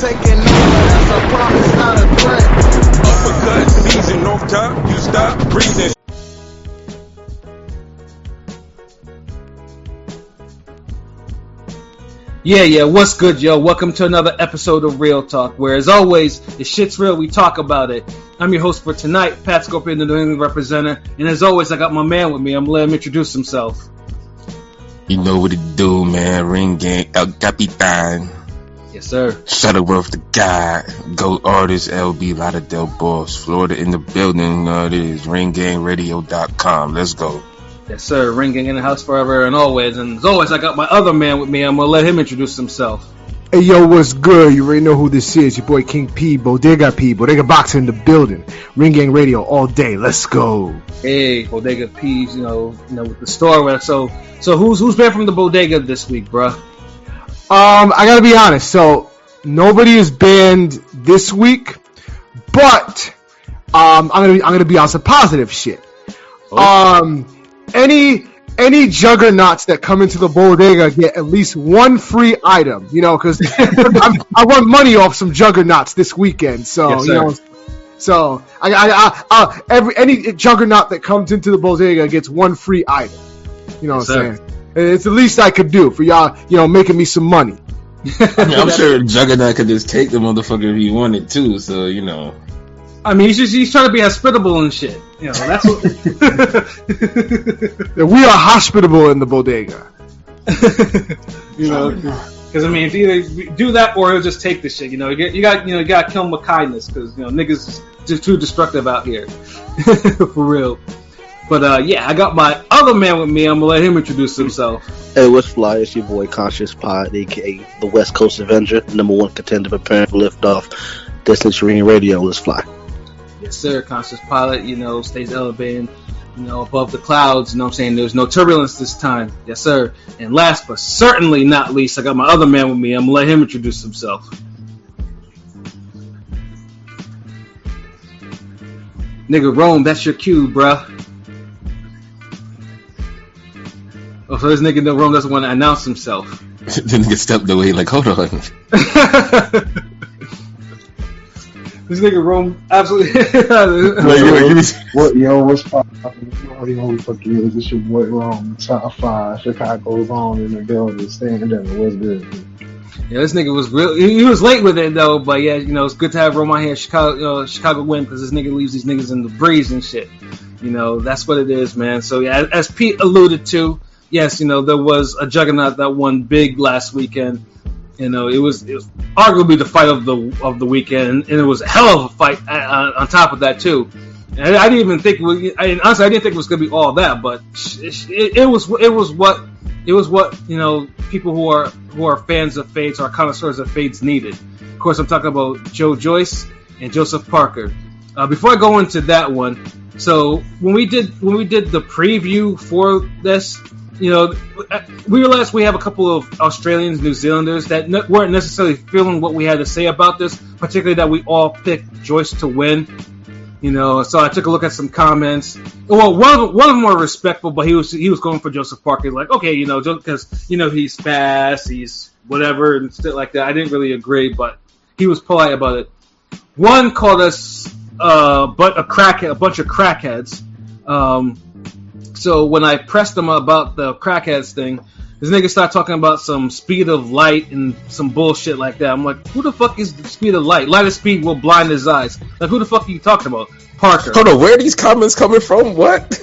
taking over, that's a promise, not a threat. Uppercut, season off top, you stop breathing. Yeah, yeah, what's good, yo? Welcome to another episode of Real Talk, where as always, the shit's real, we talk about it. I'm your host for tonight, Pat Scorpion, the New England representative, and as always, I got my man with me. I'm gonna let him introduce himself. You know what it do, man. Ring gang, El Capitan. Yes, sir. Shuttleworth the guy. Goat artist, LB Lauderdale Boss. Florida in the building. You know it is. RingGangRadio.com. Let's go. Yes, sir. Ringing in the house forever and always. And as always, I got my other man with me. I'm gonna let him introduce himself. Hey yo, what's good? You already know who this is. Your boy King P, Bodega P, Bodega Boxer in the building. Ring Gang Radio all day. Let's go. Hey, Bodega Peas, you know, you know, with the store. So, so who's who's been from the bodega this week, bruh? Um, I gotta be honest. So nobody is banned this week, but um, I'm gonna be, I'm gonna be on some positive shit. Um, any any juggernauts that come into the bodega get at least one free item. You know, because I want money off some juggernauts this weekend. So Yes, you know. So I, I, I, I every any juggernaut that comes into the bodega gets one free item. You know Yes, what I'm sir. saying? And It's the least I could do for y'all. You know, making me some money. I mean, I'm sure Juggernaut could just take the motherfucker if he wanted to. So you know, I mean, he's just he's trying to be hospitable and shit. You know, that's what. We are hospitable in the bodega. you know, because I mean, if either do that or he'll just take the shit. You know, you got you got you know you got to kill him with kindness because you know niggas just too destructive out here, for real. But uh, yeah, I got my other man with me. I'm gonna let him introduce himself. Hey, what's fly? It's your boy Conscious Pod, aka the West Coast Avenger, number one contender preparing for liftoff. Distance Ring Radio. Let's fly. Yes, sir. Conscious pilot, you know, stays elevated, you know, above the clouds. You know what I'm saying? There's no turbulence this time. Yes, sir. And last but certainly not least, I got my other man with me. I'm gonna let him introduce himself. Nigga, Rome, that's your cue, bruh. Oh, so this nigga, no, Rome doesn't want to announce himself. the nigga stepped away. Like, hold on. this nigga, Rome, absolutely. Like, you know, give me- What yo, what's poppin'? You already know who the fuck it is. It's your boy Rome, top five. Chicago's on in the building, standing up. What's good? Yeah, this nigga was real. He he was late with it though, but yeah, you know it's good to have Roman here, Chicago, you know, Chicago win because this nigga leaves these niggas in the breeze and shit. You know that's what it is, man. So yeah, as Pete alluded to, yes, you know there was a juggernaut that won big last weekend. You know it was it was arguably the fight of the of the weekend, and it was a hell of a fight uh, on top of that too. And I didn't even think I, honestly I didn't think it was gonna be all that, but it, it was it was what it was what you know people who are who are fans of fades or connoisseurs of fades needed. Of course, I'm talking about Joe Joyce and Joseph Parker. Uh, before I go into that one, so when we did when we did the preview for this, you know, we realized we have a couple of Australians, New Zealanders that ne- weren't necessarily feeling what we had to say about this, particularly that we all picked Joyce to win. You know, so I took a look at some comments. Well, one of one of them were respectful, but he was he was going for Joseph Parker. Like, okay, you know, because you know he's fast, he's whatever and stuff like that. I didn't really agree, but he was polite about it. One called us uh, but a crack a bunch of crackheads. Um, so when I pressed him about the crackheads thing, this nigga started talking about some speed of light and some bullshit like that. I'm like, who the fuck is the speed of light? Light of speed will blind his eyes. Like, who the fuck are you talking about? Parker. hold on. Where are these comments coming from? What?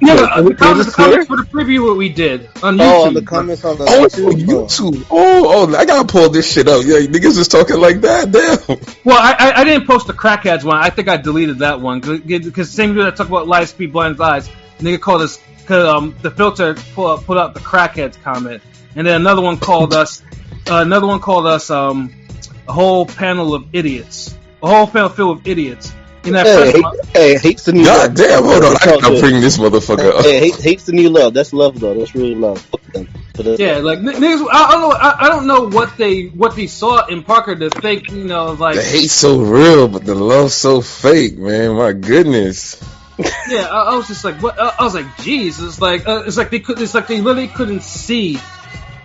Yeah, Yeah, uh, the comments, the comments for the preview what we did on YouTube. Oh, the comments on the Oh, YouTube. YouTube. Oh, oh, I gotta pull this shit up. Yeah, niggas is talking like that. Damn. Well, I, I, I didn't post the crackheads one. I think I deleted that one because same dude that talked about light of speed blind his eyes. Nigga called us cause, um, the filter put put out the crackheads comment, and then another one called us uh, another one called us um, a whole panel of idiots, a whole panel filled with idiots. In that Hey, first hate, month- hey, hates the new God love. damn. Hold on. I gotta bring this motherfucker up. Hey, hate, hates the new love. That's love though. That's really love. Uh, yeah, like n- niggas, I, I don't know, I, I don't know what they what they saw in Parker to think, you know, like The hate's so real, but the love so fake, man. My goodness. Yeah, I, I was just like, what? I was like, geez, it's like, uh, it's like they could, it's like they really couldn't see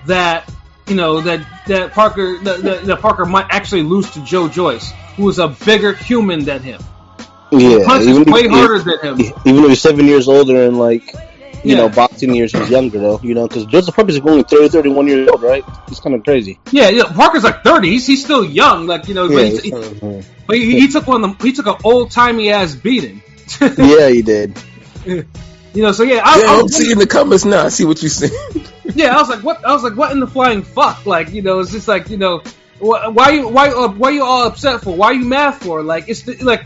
that you know that that Parker that, that, that Parker might actually lose to Joe Joyce, who is a bigger human than him. Yeah, Punches even, way if- harder than him. even though he's seven years older and like, you Yeah. know, boxing years he's younger though. You know, because Joseph Parker's only 30, 31 years old, right? He's kind of crazy. Yeah, yeah. Parker's like thirty. He's, he's still young. Like you know, but, Yeah, he's- he's kinda- but he, he took one of them. He took an old timey ass beating. yeah, he did. You know, so yeah, I, Yeah, I I'm was seeing the comments now. I see what you're saying. yeah, I was like, what? I was like, what in the flying fuck? Like, you know, it's just like, you know, wh- why you why uh, why you all upset for? Why are you mad for? Like, it's the, like,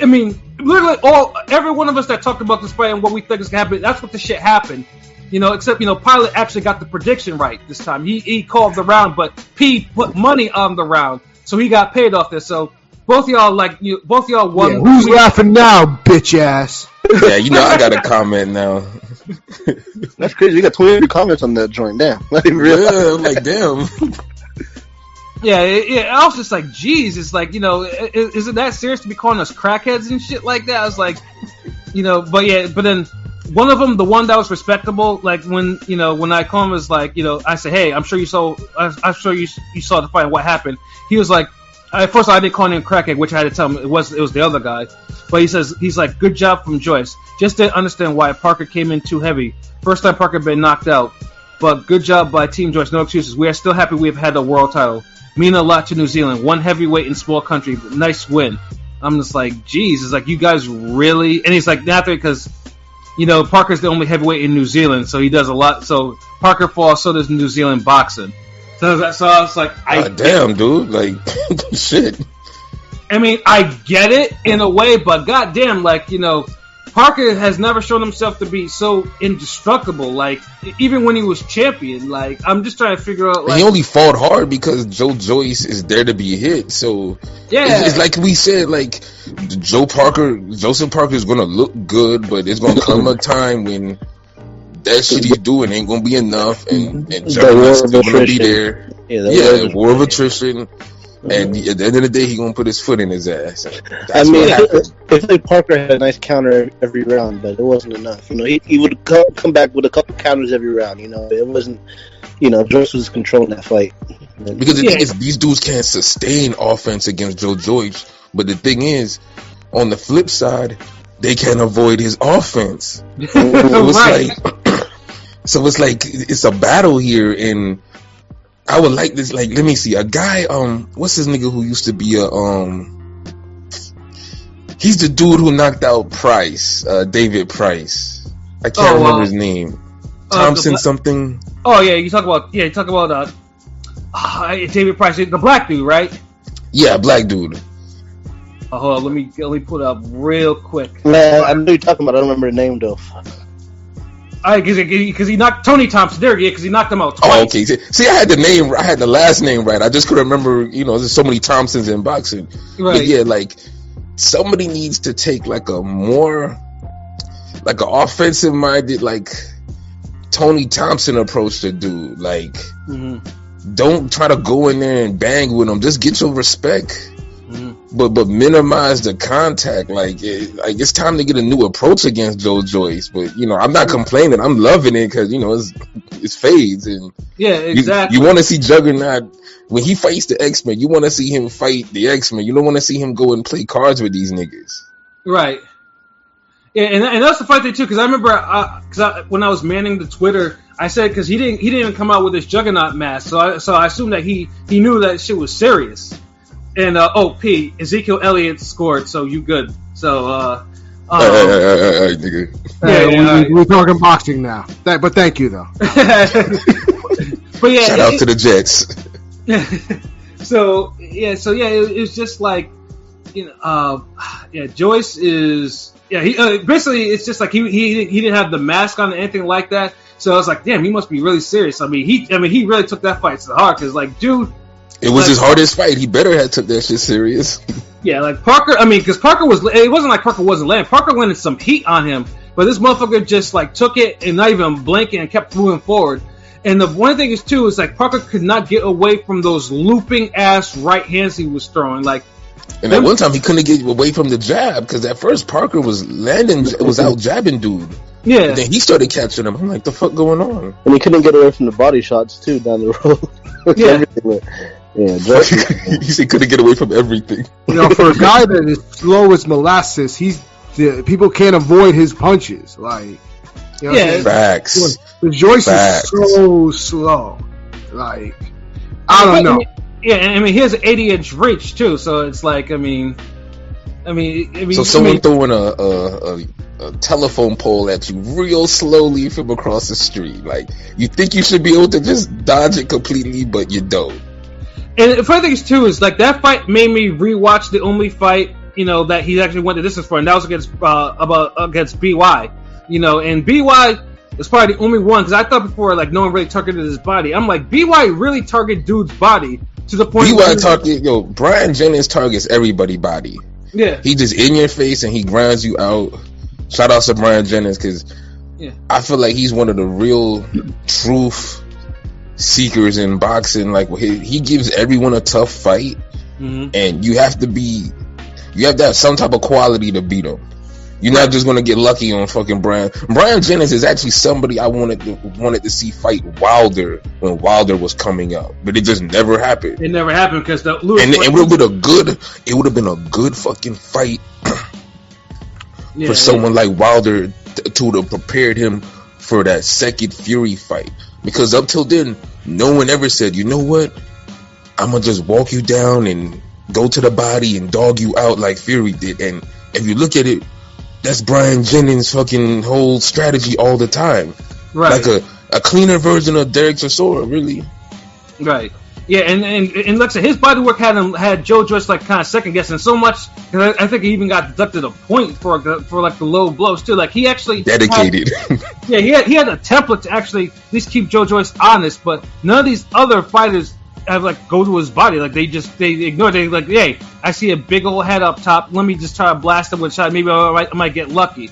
I mean, literally all every one of us that talked about this fight and what we think is gonna happen, that's what the shit happened. You know, except you know, Pilot actually got the prediction right this time. He he called the round, but P put money on the round, so he got paid off this. So both y'all like you, both y'all won. Yeah, who's laughing now, bitch ass? yeah, you know I got a comment now. That's crazy. We got 23 comments on that joint. Damn. I didn't. Yeah, I'm like damn. Yeah, it- yeah. I was just like, geez, it's like, you know, i- i- is it that serious to be calling us crackheads and shit like that? I was like, you know, but yeah, but then one of them, the one that was respectable, like when, you know, when I call him was like, you know, I said, hey, I'm sure you saw, I- I'm sure you you saw the fight. What happened? He was like, at first I didn't call him crackhead, which I had to tell him it was it was the other guy. But he says he's like, good job from Joyce. Just didn't understand why Parker came in too heavy. First time Parker been knocked out. But good job by Team Joyce. No excuses. We are still happy we've had a world title. Mean a lot to New Zealand. One heavyweight in small country. Nice win. I'm just like, geez, it's like you guys really. And he's like, after because, you know, Parker's the only heavyweight in New Zealand, so he does a lot. So Parker falls, so does New Zealand boxing. So, I was like, I God damn, dude. Like shit. I mean, I get it in a way, but goddamn, like you know, Parker has never shown himself to be so indestructible. Like even when he was champion, like I'm just trying to figure out, like he only fought hard because Joe Joyce is there to be hit. So yeah, it's, it's like we said, like Joe Parker, Joseph Parker is gonna look good, but it's gonna come a time when that shit he's doing ain't gonna be enough, and and The Juggernaut's war of still gonna be there. Yeah, the Yeah, war of war of attrition. And mm-hmm. at the end of the day, he gonna put his foot in his ass. I mean, what happened. if like Parker had a nice counter every round, but it wasn't enough. You know, he, he would come, come back with a couple counters every round. You know, it wasn't. You know, Joyce was controlling that fight. Because the Yeah. thing is, these dudes can't sustain offense against Joe Joyce. But the thing is, on the flip side, they can't avoid his offense. So it's Right. like, so it's like it's a battle here, and I would like this. Like, let me see, a guy. Um, what's his nigga who used to be a um. He's the dude who knocked out Price, uh, David Price. I can't Oh, remember uh, his name. uh, Thompson bla- something. oh yeah, you talk about yeah, you talk about uh, ah, David Price, the black dude, right? Yeah, black dude. Oh, hold on, let me let me pull it up real quick. Man, I know you're talking about. I don't remember the name though. I because he knocked Tony Thompson there, yeah, because he knocked him out twice. Oh, okay. See, I had the name, I had the last name right. I just couldn't remember. You know, there's so many Thompsons in boxing. Right. But yeah, like somebody needs to take like a more, like an offensive minded, like Tony Thompson approach to do. Like, Mhm. don't try to go in there and bang with him. Just get your respect. But but minimize the contact. Like it, like it's time to get a new approach against Joe Joyce. But you know I'm not complaining. I'm loving it because you know it's it's fades and Yeah, you, exactly. you want to see Juggernaut when he fights the X Men. You want to see him fight the X Men. You don't want to see him go and play cards with these niggas. Right. Yeah, and, and that's the fight thing too, because I remember, uh, because I, when I was manning the Twitter, I said because he didn't he didn't even come out with his Juggernaut mask, so I, so I assumed that he he knew that shit was serious. And uh, oh, P Ezekiel Elliott scored, so you good. So uh, Hey, hey, um, hey, hey, hey, hey, nigga. Yeah, Uh, yeah, we, alright. we're talking boxing now. Th- but thank you though. but yeah, Shout it- out to the Jets. so yeah, so yeah, it, it's just like you know, uh, yeah, Joyce is yeah. He uh, basically it's just like he he he didn't have the mask on or anything like that. So I was like, damn, he must be really serious. I mean, he I mean he really took that fight to the heart because like, dude, It was Like- his hardest fight. He better have took that shit serious. yeah, like Parker. I mean, because Parker was it wasn't like Parker wasn't landing. Parker landed some heat on him, but this motherfucker just like took it and not even blinking and kept moving forward. And the one thing is too is like Parker could not get away from those looping ass right hands he was throwing. Like And at one time he couldn't get away from the jab because at first Parker was landing, was out jabbing dude. Yeah, Then he started catching him. I'm like, the fuck going on? And he couldn't get away from the body shots too down the road. Yeah. Everything went- yeah, Drake, he said couldn't get away from everything. You know, for a guy that is slow as molasses, he's the, people can't avoid his punches. Like, you know Yeah. Facts. the Joyce Facts. is so slow. Like, I don't know. Yeah, I mean, he has an 80 inch reach too, so it's like, I mean, I mean, I mean, So I someone mean, throwing a, a, a, a telephone pole at you real slowly from across the street. Like you think you should be able to just dodge it completely, but you don't. And the funny thing is too is like that fight made me rewatch the only fight you know that he actually went the distance for, and that was against uh, about against By. You know, and By was probably the only one because I thought before like no one really targeted his body. I'm like By really target dude's body to the point. BY target yo, Bryant Jennings targets everybody body. Yeah, He just in your face and he grinds you out. Shout out to Bryant Jennings because Yeah. I feel like he's one of the real truth seekers in boxing. Like he, he gives everyone a tough fight, hmm and you have to be, you have to have some type of quality to beat him. You're not just gonna get lucky on fucking Brian. Bryant Jennings is actually somebody I wanted to wanted to see fight Wilder when Wilder was coming up, but it just never happened. it never happened because the Lewis And it would have been a good, it would have been a good fucking fight yeah, for someone like Wilder t- to have prepared him for that second Fury fight. Because up till then, no one ever said, you know what? I'm gonna just walk you down and go to the body and dog you out like Fury did. And if you look at it, that's Bryant Jennings' fucking whole strategy all the time. right. Like a, a cleaner version of Dereck Chisora, really. Right. Yeah, and and and like I said, his body work had him had Joe Joyce like kind of second guessing so much. 'cause I, I think he even got deducted a point for the, for like the low blows too. Like he actually had- Dedicated. yeah, he had he had a template to actually at least keep Joe Joyce honest. But none of these other fighters have like go to his body. Like they just they ignore. They like, hey, I see a big old head up top. Let me just try to blast him with a shot. Maybe I might, I might get lucky.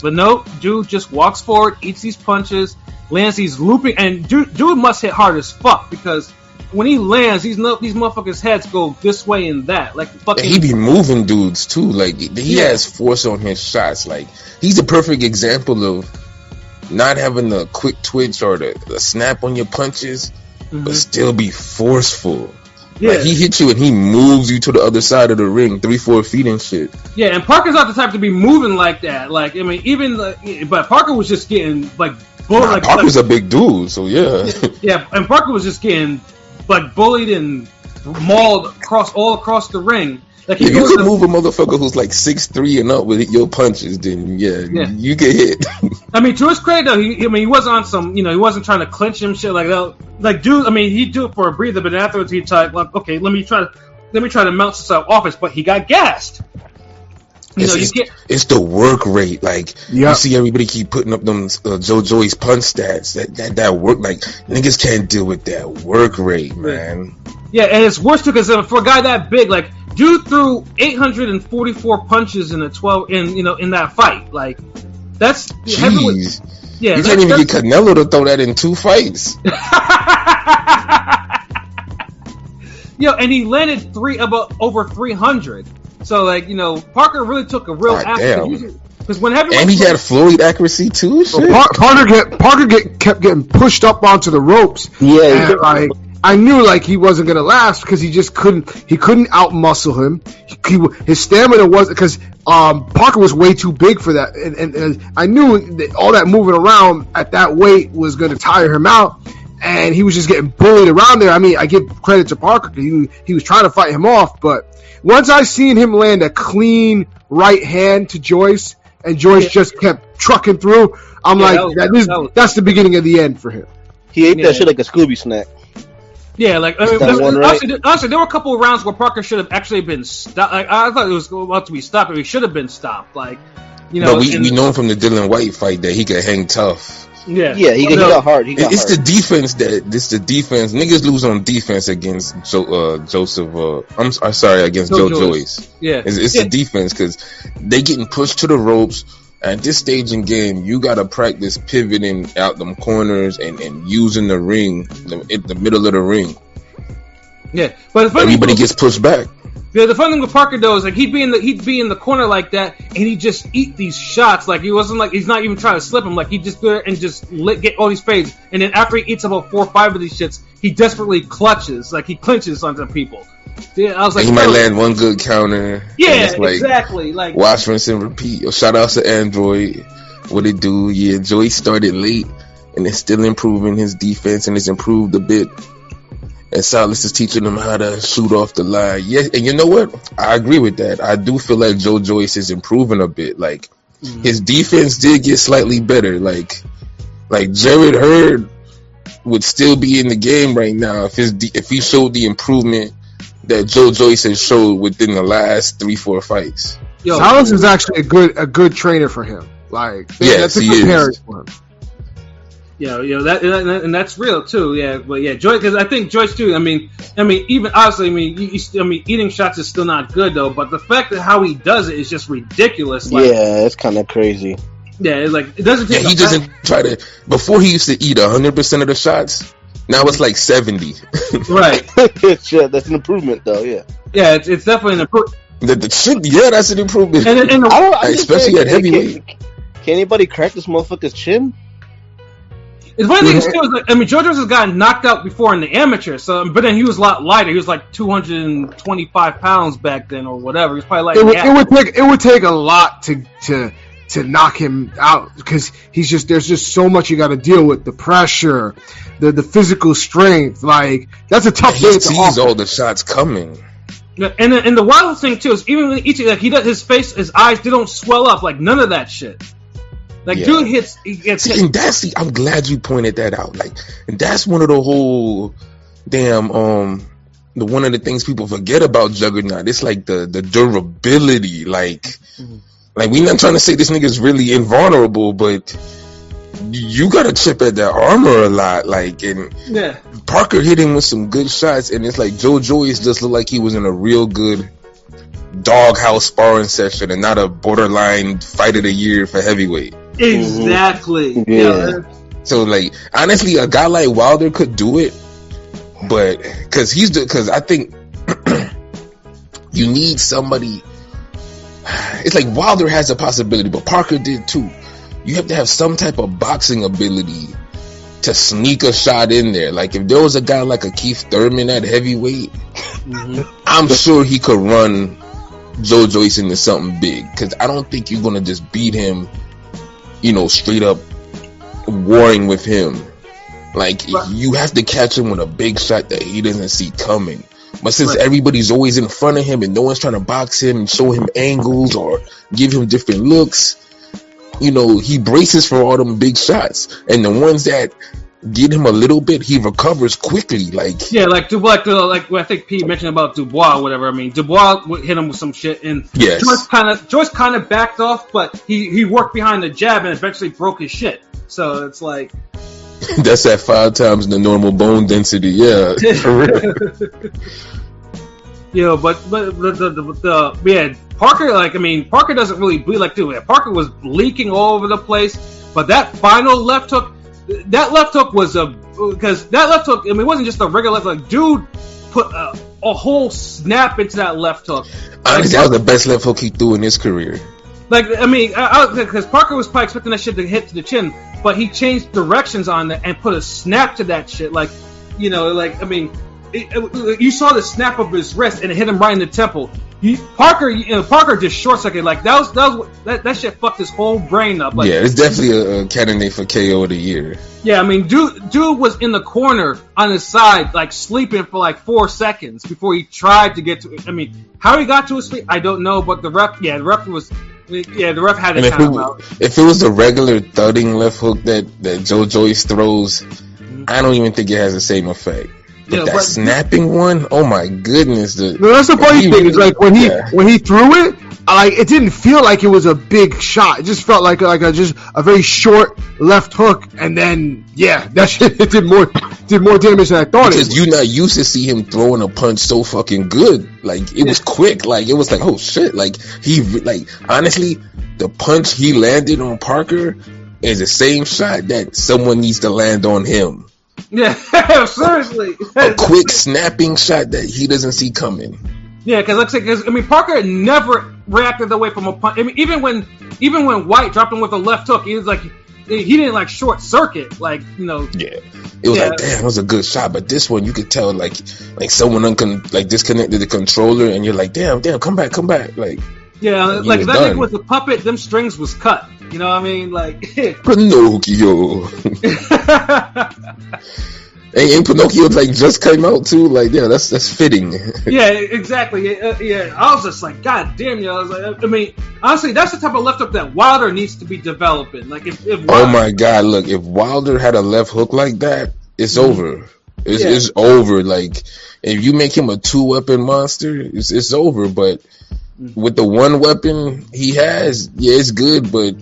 But no, dude just walks forward, eats these punches, lands these looping, and dude, dude must hit hard as fuck because when he lands, these no, these motherfuckers' heads go this way and that, like fucking. He be moving dudes too. Like he Yeah. has force on his shots. Like he's a perfect example of not having the quick twitch or the, the snap on your punches, but still be forceful. Mm-hmm. yeah, Like he hits you and he moves you to the other side of the ring, three, four feet and shit. yeah, and Parker's not the type to be moving like that. Like I mean, even but Parker was just getting like bull, Nah, like, Parker's like- a big dude, so yeah. yeah, and Parker was just getting like bullied and mauled across all across the ring. Like if you could move a motherfucker who's like six three and up with your punches, then yeah, Yeah. you get hit. I mean, to his credit, though, he, I mean, he wasn't on some, you know, he wasn't trying to clinch him, shit like that. Like, dude, I mean, he'd do it for a breather, but afterwards he'd try, like, okay, let me try to, let me try to mount some office, but he got gassed. You know, it's, you it's, get, it's the work rate. Like Yeah. you see everybody keep putting up them uh, Joe Joyce punch stats. That, that that work like niggas can't deal with that work rate, man. yeah, and it's worse too, because for a guy that big, like, dude threw 844 punches in a 12, in, you know, in that fight. Like, that's, heavyweight- Jeez, yeah, you can't even get Canelo to throw that in two fights. Yo, and he landed three about over 300. So, like, you know, Parker really took a real God damn. Because when heavyweight And he had Floyd accuracy too. So Shit. Par- Parker get Parker get kept getting pushed up onto the ropes. Yeah, and like I knew like he wasn't gonna last because he just couldn't he couldn't out muscle him. He, he- his stamina was because um, Parker was way too big for that, and, and, and I knew that all that moving around at that weight was gonna tire him out. And he was just getting bullied around there. I mean, I give credit to Parker 'cause he he was trying to fight him off, but once I seen him land a clean right hand to Joyce, and Joyce Yeah. just kept trucking through, I'm Yeah, like, that was- that is, that was- that's the beginning of the end for him. he ate Yeah. that shit like a Scooby snack. Yeah, like I mean, That one, right? honestly, there- were a couple of rounds where Parker should have actually been stopped. Like, I thought it was about to be stopped, but he should have been stopped. Like, you know, but we, and- we know from the Dillian Whyte fight that he could hang tough. Yeah, Yeah, he, he got hard. He got It's the defense that this the defense niggas lose on defense against jo- uh, Joseph. Uh, I'm, s- I'm sorry against Joe Joe Joyce. Joyce. yeah, It's, it's yeah. the defense because they getting pushed to the ropes. At this stage in game, you gotta practice pivoting out them corners and, and using the ring the, in the middle of the ring. yeah. But Everybody gets pushed back. Yeah, the fun thing with Parker though is like he'd be in the he'd be in the corner like that, and he'd just eat these shots. Like he wasn't like he's not even trying to slip him. Like he just do it and just lit, get all these fades, and then after he eats about four or five of these shits, he desperately clutches, like he clinches onto people. Yeah, I was like, he might land one good counter. Yeah, it's like, exactly. Like Watch, rinse, and repeat. Yo, shout out to Android. What it do? Yeah, Joey started late and is still improving his defense and has improved a bit. And Salas is teaching him how to shoot off the line. Yeah, and you know what? I agree with that. I do feel like Joe Joyce is improving a bit. Like mm. his defense did get slightly better. Like like Jarrett Hurd would still be in the game right now if his de- if he showed the improvement that Joe Joyce has showed within the last three four fights. yo, Salas is actually a good a good trainer for him. Like Yes, that's a he good is. Pairing for. Yeah, you know that, and and that's real too. Yeah, but yeah, Joyce, because I think Joyce too. I mean, I mean, even honestly, I mean, you, you, st- I mean, eating shots is still not good though. But the fact that how he does it is just ridiculous. Like, yeah, it's kind of crazy. yeah, it's like it doesn't Yeah, he doesn't try to. Before he used to eat hundred percent of the shots. Now it's like seventy. right. yeah, that's an improvement though. Yeah. Yeah, it's, it's definitely an improvement. the, the chin, yeah, that's an improvement. And, and, I don't, I'm Especially saying, at heavyweight. Can, can anybody crack this motherfucker's chin? It's funny thing is, too, is like, I mean, Joe Jones has gotten knocked out before in the amateur, so but then he was a lot lighter. He was like 225 pounds back then, or whatever. He was probably like It would, it would take it would take a lot to to to knock him out because he's just there's just so much you got to deal with the pressure, the the physical strength. Like that's a tough he thing to sees offer. all the shots coming. And the, and the wild thing too is even when each like he does his face, his eyes, they don't swell up like none of that shit. Like Yeah. dude hits, he gets See, hit. and that's the, I'm glad you pointed that out. Like, and that's one of the whole damn um the one of the things people forget about Juggernaut. It's like the the durability. Like, Mm-hmm. like we not trying to say this nigga's really invulnerable, but you got to chip at that armor a lot. Like, and Yeah, Parker hit him with some good shots, and it's like Joe Joyce just looked like he was in a real good doghouse sparring session and not a borderline fight of the year for heavyweight. Exactly. Yeah. Yeah. So like honestly, a guy like Wilder could do it, but because he's the because I think you need somebody. It's like Wilder has a possibility, but Parker did too. You have to have some type of boxing ability to sneak a shot in there. Like if there was a guy like a Keith Thurman at heavyweight, mm-hmm. I'm sure he could run Joe Joyce into something big. Because I don't think you're gonna just beat him, you know, straight up warring with him. Like you have to catch him with a big shot that he doesn't see coming. But since Right. everybody's always in front of him and no one's trying to box him and show him angles or give him different looks, you know, he braces for all them big shots. And the ones that get him a little bit, he recovers quickly. Like Yeah, like Dubois, like, the, like what I think Pete mentioned about Dubois, or whatever. I mean, Dubois would hit him with some shit, and Yes. Joyce kind of Joyce kind of backed off, but he he worked behind the jab and eventually broke his shit. So it's like, that's at five times the normal bone density. Yeah, for real. you know, but but the the, the, the yeah Parker, like I mean, Parker doesn't really bleed like dude. Parker was leaking all over the place, but that final left hook, that left hook was a because that left hook. I mean, it wasn't just a regular left hook. Dude put a, a whole snap into that left hook. Honestly, that was the best left hook he threw in his career. Like I mean, because Parker was probably expecting that shit to hit to the chin, but he changed directions on it and put a snap to that shit. Like, you know, like I mean, it, it- you saw the snap of his wrist and it hit him right in the temple. He, Parker, you know, Parker just short circuited. Like that was that was that, that shit fucked his whole brain up. Like, yeah, it's definitely a, a candidate for KO of the year. yeah, I mean, dude, dude was in the corner on his side, like sleeping for like four seconds before he tried to get to. I mean, how he got to his feet, I don't know. But the ref, yeah, the ref was, yeah, the ref had to And if count him out. it, if it was the regular thudding left hook that, that Joe Joyce throws, I don't even think it has the same effect. But Yeah, that but- snapping one, oh my goodness! The, No, that's the funny he thing. Is like when he yeah. when he threw it, like it didn't feel like it was a big shot. It just felt like like a just a very short left hook, and then yeah, that shit it did more did more damage than I thought it. because you're not used to see him throwing a punch so fucking good. Like it was quick. Like it was like oh shit. Like he like honestly, the punch he landed on Parker is the same shot that someone needs to land on him. Yeah, seriously. A quick snapping shot that he doesn't see coming. Yeah, because like I said, 'cause, I mean Parker never reacted away from a punch. I mean, even when even when Whyte dropped him with a left hook, he was like he didn't like short circuit, like you know. Yeah, it was Yeah. like damn, it was a good shot. But this one, you could tell like like someone uncon- like disconnected the controller, and you're like, damn, damn, come back, come back. Like Yeah, like that done. nigga was a puppet. Them strings was cut. You know what I mean? Like, Pinocchio, and, and Pinocchio like just came out too. Like yeah, that's that's fitting. yeah, exactly. Yeah, uh, yeah, I was just like, God damn, you I was like, I mean, honestly, that's the type of left hook that Wilder needs to be developing. Like, if, if oh my god, look, if Wilder had a left hook like that, it's Mm-hmm. over. It's, Yeah. it's over. Like if you make him a two weapon monster, it's it's over. But. Mm-hmm. with the one weapon he has, yeah, it's good. But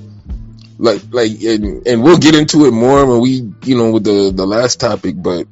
like like and, and we'll get into it more when we you know with the the last topic. But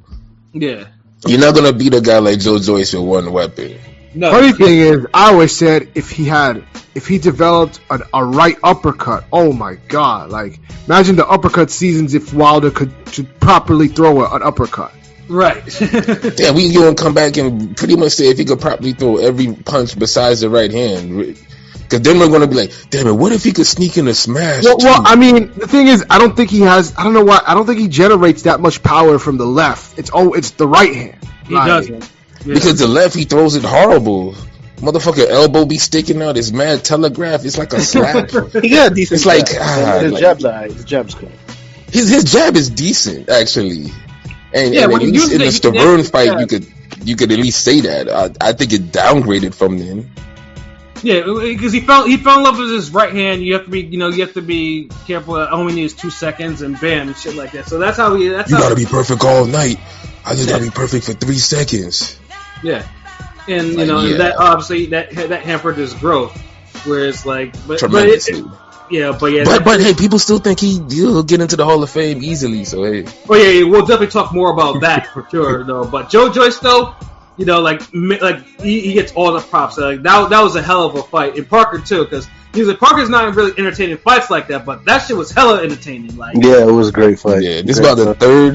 yeah, you're not gonna beat a guy like Joe Joyce with one weapon. no, Funny thing is, I always said if he had, if he developed a, a right uppercut, oh my god! Like imagine the uppercut seasons if Wilder could, could properly throw a, an uppercut. Right. Yeah, we gonna come back and pretty much say if he could properly throw every punch besides the right hand. Because then we're gonna be like, damn it, what if he could sneak in a smash? Well, well. I mean, the thing is, I don't think he has. I don't know why. I don't think he generates that much power from the left. It's oh, it's the right hand. he Like, doesn't. Yeah. Because the left, he throws it horrible. Motherfucker elbow be sticking out. It's mad telegraph. It's like a slap. He got decent. It's like, jab. ah, his like- jab's alright. His jab's good. his his jab is decent actually. And, Yeah, and at least in the it, Stiverne fight, jab. you could you could at least say that. I, I think it downgraded from then. Yeah, because he fell he fell in love with his right hand. You have to be you know you have to be careful. That only needs two seconds and bam shit like that. So that's how he. That's You how, gotta be perfect all night. I just gotta be perfect for three seconds. Yeah, and you Like, know and that obviously that that hampered his growth. Whereas like, but, but it, Tremendously. Yeah, but yeah, But but hey, people still think he he'll get into the Hall of Fame easily. So hey, Oh yeah, yeah, we'll definitely talk more about that for sure, though. But Joe Joyce, though, you know, like like he, he gets all the props. Like that that was a hell of a fight, and Parker too, because he was like Parker's not really entertaining fights like that, but that shit was hella entertaining. Like Yeah, it was a great fight. yeah, this is Great about the third.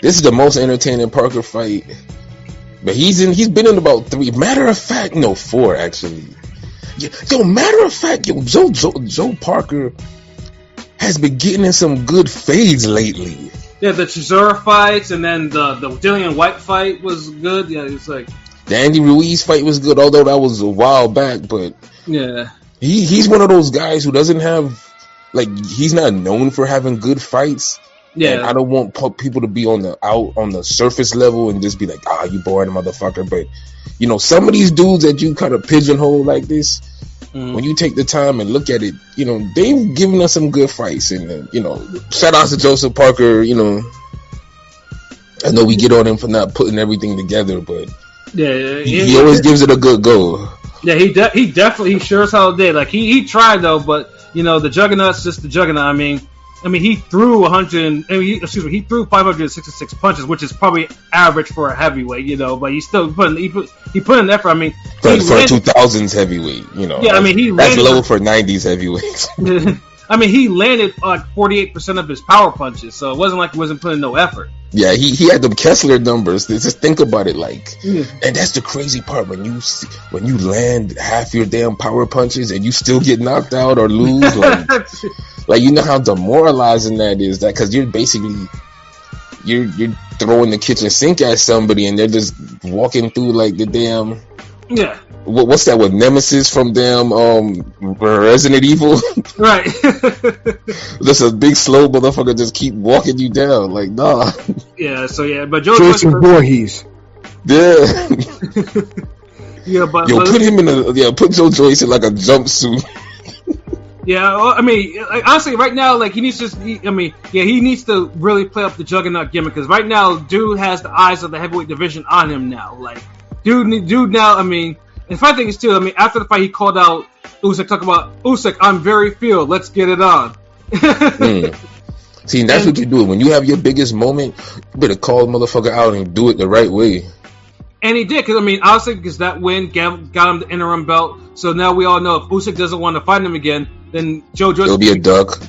This is the most entertaining Parker fight. But he's in. He's been in about three. Matter of fact, no, four actually. Yo, yo, matter of fact, yo, Joe, Joe, Joe Parker has been getting in some good fades lately. yeah, the Chisora fights, and then the the Dillian Whyte fight was good. Yeah, it's like The Andy Ruiz fight was good, although that was a while back. But yeah, he he's one of those guys who doesn't have like he's not known for having good fights. And yeah, I don't want people to be on the out on the surface level and just be like, ah, you boring motherfucker. But you know, some of these dudes that you kind of pigeonhole like this, Mhm. when you take the time and look at it, you know, they've given us some good fights. And uh, you know, shout out to Joseph Parker. You know, I know we get on him for not putting everything together, but yeah, yeah, he, he always gives it a good go. Yeah, he de- he definitely he sure as hell did. Like he, he tried though, but you know the Juggernaut's just the Juggernaut. I mean, I mean he threw 100. I mean, he, excuse me, he threw 566 punches, which is probably average for a heavyweight. You know, but he still put in, he put he put in effort. I mean, For, for a landed- 2000s heavyweight, you know. Yeah, I mean, he that's landed- low for 90s heavyweights. I mean, he landed like 48 percent of his power punches, so it wasn't like he wasn't putting no effort. Yeah, he, he had the Kessler numbers. Just think about it, like, Yeah. and that's the crazy part when you see, when you land half your damn power punches and you still get knocked out or lose, like, like you know how demoralizing that is. That because you're basically you're you're throwing the kitchen sink at somebody and they're just walking through like the damn yeah, what, what's that with Nemesis from damn um Resident Evil? right. just a big slow motherfucker just keep walking you down. Like nah, yeah, so yeah, but Joe Jason Joyce- Voorhees. yeah. yeah, but, Yo, but put him in a yeah, put Joe Joyce in like a jumpsuit. Yeah, well, I mean, like, honestly, right now, like he needs to. He, I mean, yeah, he needs to really play up the juggernaut gimmick because right now, dude has the eyes of the heavyweight division on him now. Like, dude, dude, now, I mean, and funny thing is too. I mean, after the fight, he called out Usyk, talk about Usyk. I'm very filled. Let's get it on. Mm. See, and that's what you do. When you have your biggest moment, you better call the motherfucker out and do it the right way. And he did, because I mean, honestly, because that win got, got him the interim belt. So now we all know if Usyk doesn't want to fight him again, then Joe Joyce. It'll be a duck.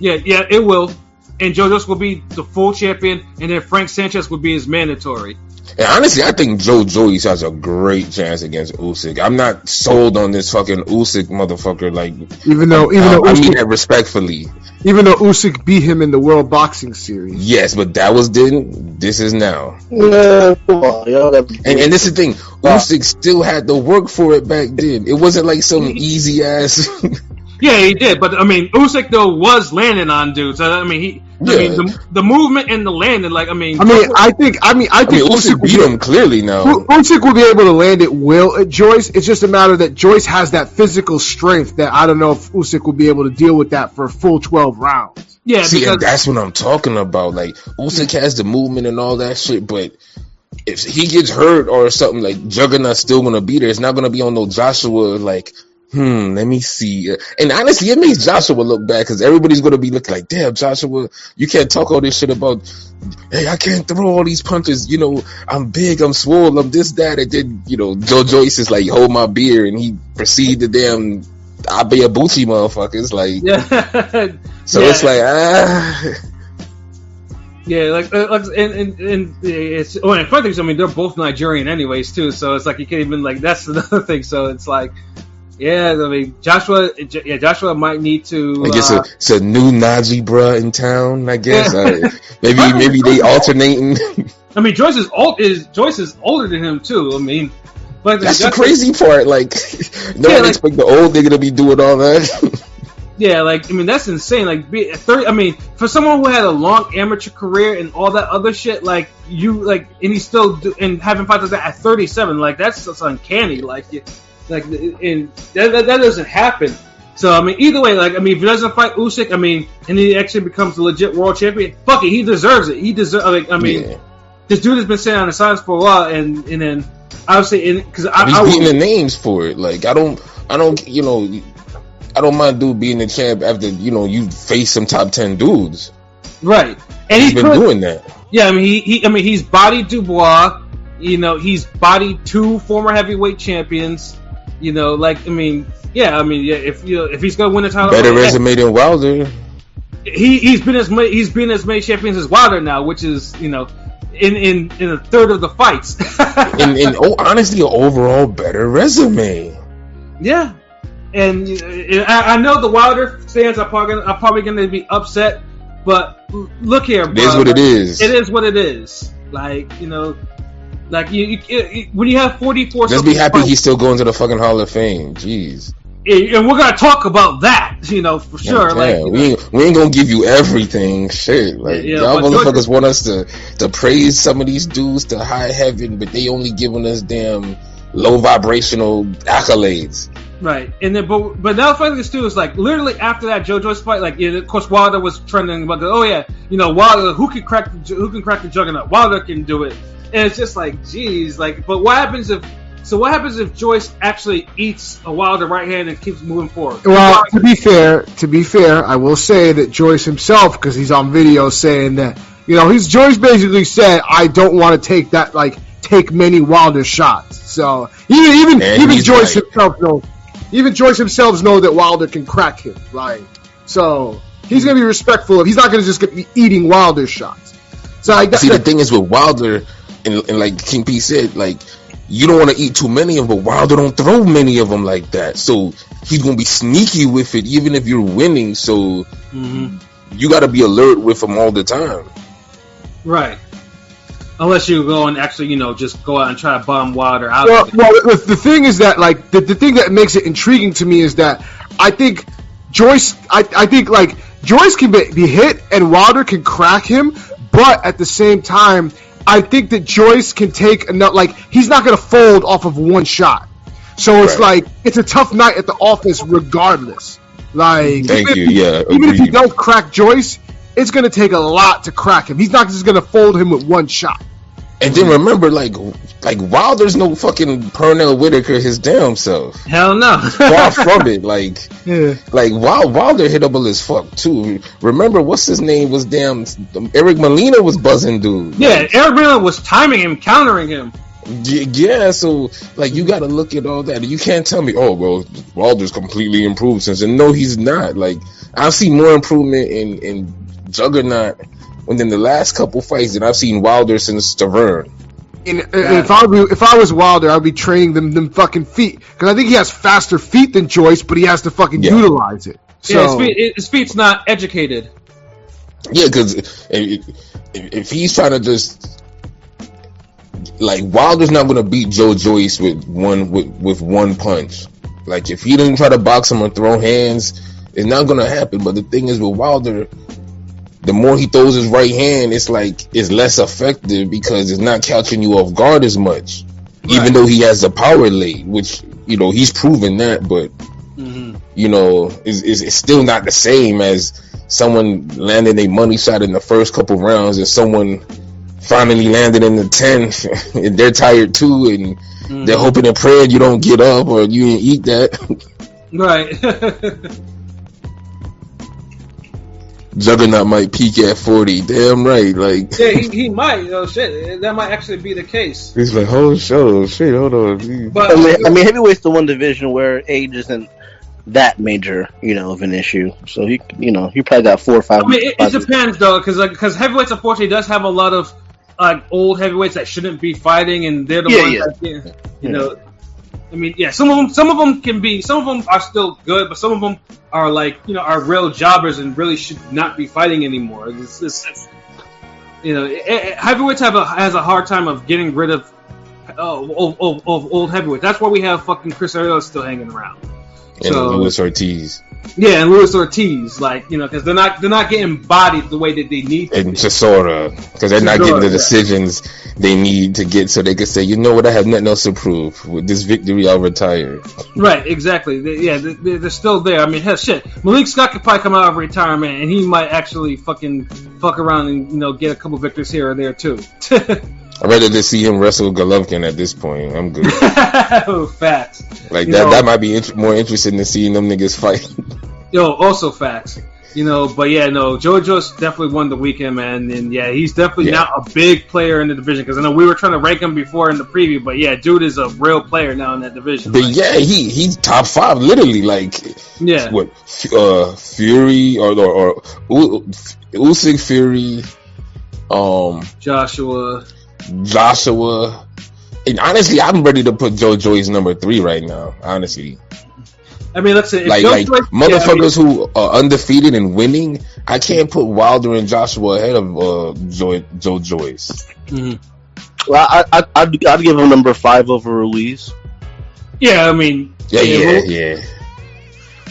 Yeah, yeah, it will. And Joe Joyce will be the full champion, and then Frank Sanchez will be his mandatory. And honestly, I think Joe Joyce has a great chance against Usyk. I'm not sold on this fucking Usyk motherfucker. Like, Even though, even I, though, I mean that respectfully. even though Usyk beat him in the World Boxing Series. Yes, but that was then. This is now. Nah, come on, y'all got And, and this is the thing. Usyk still had to work for it back then. It wasn't like some easy ass. Yeah, he did, but I mean, Usyk though was landing on dudes. I mean, he, I Yeah. mean, the, the movement and the landing, like I mean, I mean, I think, I mean, I I think mean, Usyk will beat be- him clearly now. Usyk will be able to land it well at uh, Joyce. It's just a matter that Joyce has that physical strength that I don't know if Usyk will be able to deal with that for a full 12 rounds. yeah, See, because and that's what I'm talking about. Like Usyk has the movement and all that shit, but if he gets hurt or something, like Juggernaut's still gonna be there. It's not gonna be on no Joshua. Like, hmm, let me see. And honestly, it makes Joshua look bad because everybody's gonna be looking like, damn, Joshua, you can't talk all this shit about. Hey, I can't throw all these punches. You know, I'm big, I'm swole, I'm this, that, and then you know, Joe Joyce is like, hold my beer, and he proceeded to damn. I be a booty motherfuckers like yeah, so Yeah. it's like ah yeah, like, uh, like and, and, and it's oh, and funny thing is, I mean, they're both Nigerian anyways too, so it's like you can't even like that's another thing. So it's like, yeah, I mean, Joshua, yeah, Joshua might need to. I guess uh, a, it's a new Najee bruh in town. I guess uh, maybe maybe they alternating. I mean, Joyce is old. Is Joyce is older than him too? I mean, but That's the crazy part. Like, no Yeah, one like- expect the old nigga to be doing all that. Yeah, like I mean that's insane. Like be, at thirty, I mean for someone who had a long amateur career and all that other shit, like you like and he's still do, and having fighters like that at thirty seven, like that's just uncanny. Like you, like and that, that, that doesn't happen. So I mean either way, like I mean if he doesn't fight Usyk, I mean and he actually becomes a legit world champion, fuck it, he deserves it. He deserves. Like, I mean yeah. this dude has been sitting on the sidelines for a while, and and then obviously because I, he's I beating the names for it. Like, I don't, I don't, you know, I don't mind dude being the champ after you know you face some top ten dudes. right, and He's he been doing that. Yeah, I mean, he, he I mean, he's bodied Dubois. You know, he's bodied two former heavyweight champions. You know, like I mean, yeah, I mean, yeah, if you if he's gonna win the title, Better resume than Wilder. he he's been as he's been as many champions as Wilder now, which is you know, in in in a third of the fights. And, and oh, honestly, overall better resume. yeah, and uh, I, I know the Wilder fans are probably are probably going to be upset, but look here, It is bro. what it is. It is what it is. Like you know, like you, you, you when you have forty four. Just be happy he's still going to the fucking Hall of Fame. Jeez. and we're gonna talk about that, you know, for sure. Yeah, like, we ain't, we ain't gonna give you everything. Shit, like Yeah, y'all motherfuckers want us to to praise some of these dudes to high heaven, but they only giving us damn low vibrational accolades. right? And then, but but now funny this too is like literally after that Joe Joyce fight, like yeah, of course Wilder was trending about, the, oh yeah, you know Wilder, who can crack the, who can crack the juggernaut? Wilder can do it, and it's just like, geez, like, but what happens if? So what happens if Joyce actually eats a Wilder right hand and keeps moving forward? Well, to be fair, to be fair, I will say that Joyce himself, because he's on video saying that, you know, he's Joyce basically said, "I don't want to take that, like, take many Wilder shots." So even even And even Joyce right. himself knows, even Joyce himself know that Wilder can crack him. Like, so he's gonna be respectful of. He's not gonna just be eating Wilder shots. So I, that, See, the thing is with Wilder, and, and like King P said, like you don't want to eat too many of them, but Wilder don't throw many of them like that. So he's gonna be sneaky with it, even if you're winning. So Mhm. you got to be alert with him all the time. Right. Unless you go and actually, you know, just go out and try to bomb Wilder out. Well, of it. well the, the thing is that like the, the thing that makes it intriguing to me is that I think Joyce, I, I think like Joyce can be, be hit and Wilder can crack him, but at the same time, I think that Joyce can take enough. Like he's not going to fold off of one shot, so it's Right. like it's a tough night at the office regardless. Like Thank even you. if Yeah, even if he agreed. don't crack Joyce, it's going to take a lot to crack him. He's not just going to fold him with one shot. And then remember, like, like Wilder's no fucking Pernell Whitaker his damn self. Hell no. Far from it. Like, Yeah. like Wild, Wilder hittable as fuck too. Remember, what's his name was damn Eric Molina was buzzing dude. yeah, Eric Miller was timing him, countering him. Yeah, so like you got to look at all that. You can't tell me, oh well, Wilder's completely improved since. And no, he's not. Like I've seen more improvement in in Juggernaut within the last couple fights that I've seen Wilder since Stiverne. And uh, if I were, if I was Wilder, I'd be training them them fucking feet because I think he has faster feet than Joyce, but he has to fucking Yeah. utilize it. So yeah, his, feet, his feet's not educated. Yeah, because if, if, if he's trying to just like Wilder's not gonna beat Joe Joyce with one with, with one punch. Like if he didn't try to box him or throw hands, it's not gonna happen. But the thing is with Wilder, the more he throws his right hand, it's like it's less effective because it's not catching you off guard as much. Even though he has the power late, which you know he's proven that, but mm-hmm. you know, is is it's still not the same as someone landing a money shot in the first couple rounds and someone finally landed in the 10 and they're tired too and they're mm-hmm. hoping and praying you don't get up or you didn't eat that. Right. Juggernaut might peak at 40. Damn right. Like, yeah, he, he might. You know, shit, that might actually be the case. he's like, oh, shit, oh, shit, hold on. But I mean, I mean, heavyweight's the one division where age isn't that major, you know, of an issue. So he, you know, he probably got four or five. I mean, it, it depends though, because because heavyweights unfortunately does have a lot of like old heavyweights that shouldn't be fighting, and they're the Yeah, ones yeah. that get, you know. I mean, yeah, some of them, some of them can be, some of them are still good, but some of them are like, you know, are real jobbers and really should not be fighting anymore. It's, it's, it's- you know, it, it- heavyweights have a has a hard time of getting rid of uh, of, of, of old heavyweights. That's why we have fucking Chris Arreola still hanging around. And So- Luis Ortiz Yeah, and Luis Ortiz, like you know, because they're not they're not getting bodied the way that they need to. and Chisora because they're not getting the yeah. decisions they need to get so they can say, you know what, I have nothing else to prove. With this victory, I'll retire. Right, exactly. They, yeah, they, they- they're still there. I mean, hell, shit. Malik Scott could probably come out of retirement, and he might actually fucking fuck around and you know get a couple victories here or there too. I'd rather just see him wrestle Golovkin at this point. I'm good. facts. Like You that, know- that might be int- more interesting than seeing them niggas fight. Yo, also facts. You know, but yeah, no, Joe Joyce definitely won the weekend, man, and yeah, he's definitely Yeah. now a big player in the division. Because I know we were trying to rank him before in the preview, but yeah, dude is a real player now in that division. but Like, yeah, he he's top five, literally. Like yeah, what? Uh, Fury or or, or Usyk, Fury, um, Joshua. Joshua. And honestly, I'm ready to put Joe Joyce number three right now. Honestly, I mean, let's say like like Joyce- yeah, I mean- motherfuckers who are undefeated and winning, I can't put Wilder and Joshua ahead of uh, Joe, Joe Joyce. Mhm. Well, I, I, I'd, I'd give him number five over Ruiz. Yeah, I mean, Yeah, yeah, Ru- yeah.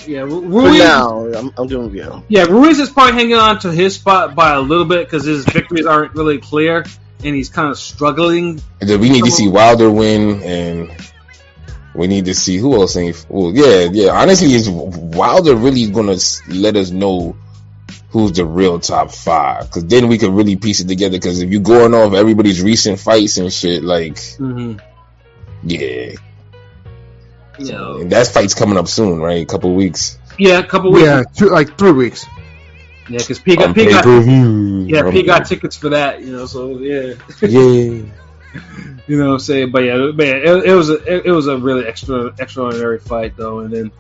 yeah. Ru- For Ruiz, now, I'm, I'm giving you. yeah, Ruiz is probably hanging on to his spot by a little bit because his victories aren't really clear, and he's kind of struggling. And then we need to see Wilder win, and we need to see who else ain't. Well, yeah, yeah. Honestly, is Wilder really gonna let us know who's the real top five? Because then we could really piece it together. Because if you're going off everybody's recent fights and shit, like, Mm-hmm. yeah, You know, and that fight's coming up soon, right? A couple weeks. yeah, a couple weeks. yeah, two, like three weeks. Yeah, because P got, P got, yeah, P got tickets for that. You know, so yeah, yeah. you know what I'm saying. But yeah, man, it, it was a it, it was a really extra extraordinary fight though, and then